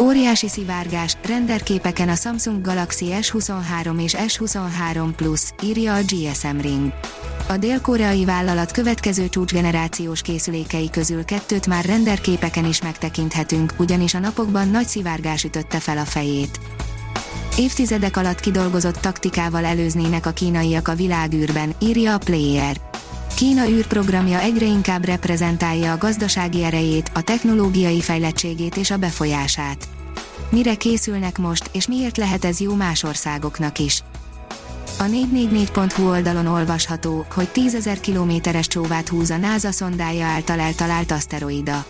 Óriási szivárgás, renderképeken a Samsung Galaxy S23 és S23 Plus, írja a GSM Ring. A dél-koreai vállalat következő csúcsgenerációs készülékei közül kettőt már renderképeken is megtekinthetünk, ugyanis a napokban nagy szivárgás ütötte fel a fejét. Évtizedek alatt kidolgozott taktikával előznének a kínaiak a világűrben, írja a Player. Kína űrprogramja egyre inkább reprezentálja a gazdasági erejét, a technológiai fejlettségét és a befolyását. Mire készülnek most, és miért lehet ez jó más országoknak is? A 444.hu oldalon olvasható, hogy 10.000 kilométeres csóvát húz a NASA szondája által eltalált aszteroida.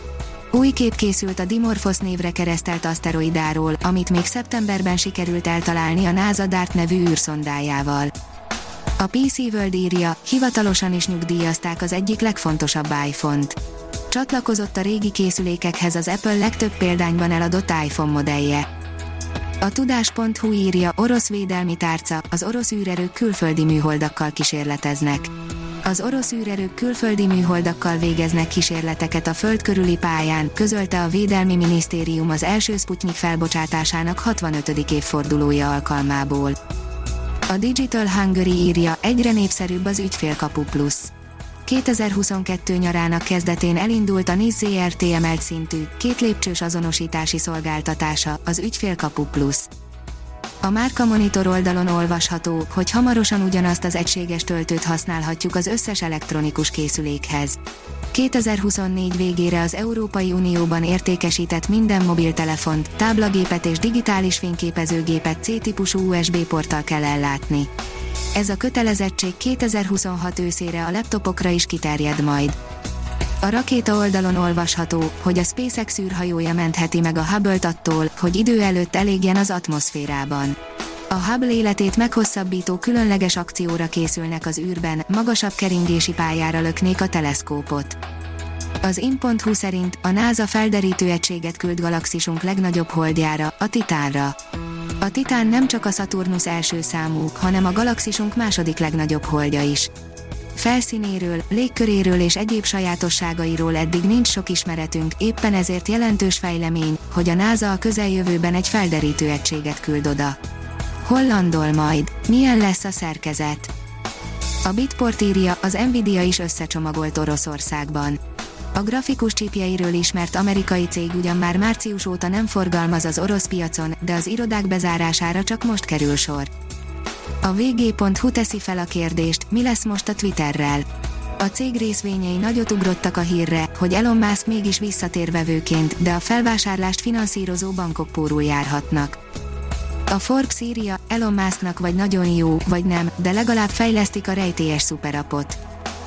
Új kép készült a Dimorphos névre keresztelt aszteroidáról, amit még szeptemberben sikerült eltalálni a NASA DART nevű űrszondájával. A PC World írja, hivatalosan is nyugdíjazták az egyik legfontosabb iPhone-t. Csatlakozott a régi készülékekhez az Apple legtöbb példányban eladott iPhone modellje. A tudás.hu írja, orosz védelmi tárca, az orosz űrerők külföldi műholdakkal kísérleteznek. Az orosz űrerők külföldi műholdakkal végeznek kísérleteket a föld körüli pályán, közölte a Védelmi Minisztérium az első Sputnik felbocsátásának 65. évfordulója alkalmából. A Digital Hungary írja, egyre népszerűbb az ügyfélkapu plusz. 2022 nyarának kezdetén elindult a NIS ZRT emelt szintű, két lépcsős azonosítási szolgáltatása, az ügyfélkapu plusz. A Márka Monitor oldalon olvasható, hogy hamarosan ugyanazt az egységes töltőt használhatjuk az összes elektronikus készülékhez. 2024 végére az Európai Unióban értékesített minden mobiltelefont, táblagépet és digitális fényképezőgépet C-típusú USB porttal kell ellátni. Ez a kötelezettség 2026 őszére a laptopokra is kiterjed majd. A rakéta oldalon olvasható, hogy a SpaceX űrhajója mentheti meg a Hubble-t attól, hogy idő előtt elégjen az atmoszférában. A Hubble életét meghosszabbító különleges akcióra készülnek az űrben, magasabb keringési pályára löknék a teleszkópot. Az in.hu szerint a NASA felderítő egységet küld galaxisunk legnagyobb holdjára, a Titánra. A Titán nem csak a Saturnus első számú, hanem a galaxisunk második legnagyobb holdja is. Felszínéről, légköréről és egyéb sajátosságairól eddig nincs sok ismeretünk, éppen ezért jelentős fejlemény, hogy a NASA a közeljövőben egy felderítő egységet küld oda. Hol landol majd? Milyen lesz a szerkezet? A Bitport írja, az Nvidia is összecsomagolt Oroszországban. A grafikus csípjeiről ismert amerikai cég ugyan már március óta nem forgalmaz az orosz piacon, de az irodák bezárására csak most kerül sor. A vg.hu teszi fel a kérdést, mi lesz most a Twitterrel. A cég részvényei nagyot ugrottak a hírre, hogy Elon Musk mégis visszatér vevőként, de a felvásárlást finanszírozó bankok pórul járhatnak. A Forbes írja, Elon Musknak vagy nagyon jó, vagy nem, de legalább fejlesztik a rejtélyes szuperapot.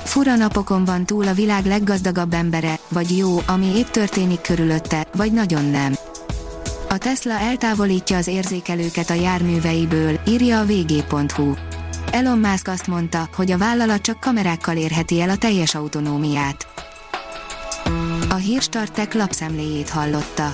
Fura napokon van túl a világ leggazdagabb embere, vagy jó, ami épp történik körülötte, vagy nagyon nem. A Tesla eltávolítja az érzékelőket a járműveiből, írja a vg.hu. Elon Musk azt mondta, hogy a vállalat csak kamerákkal érheti el a teljes autonómiát. A Hírstartek lapszemléjét hallotta.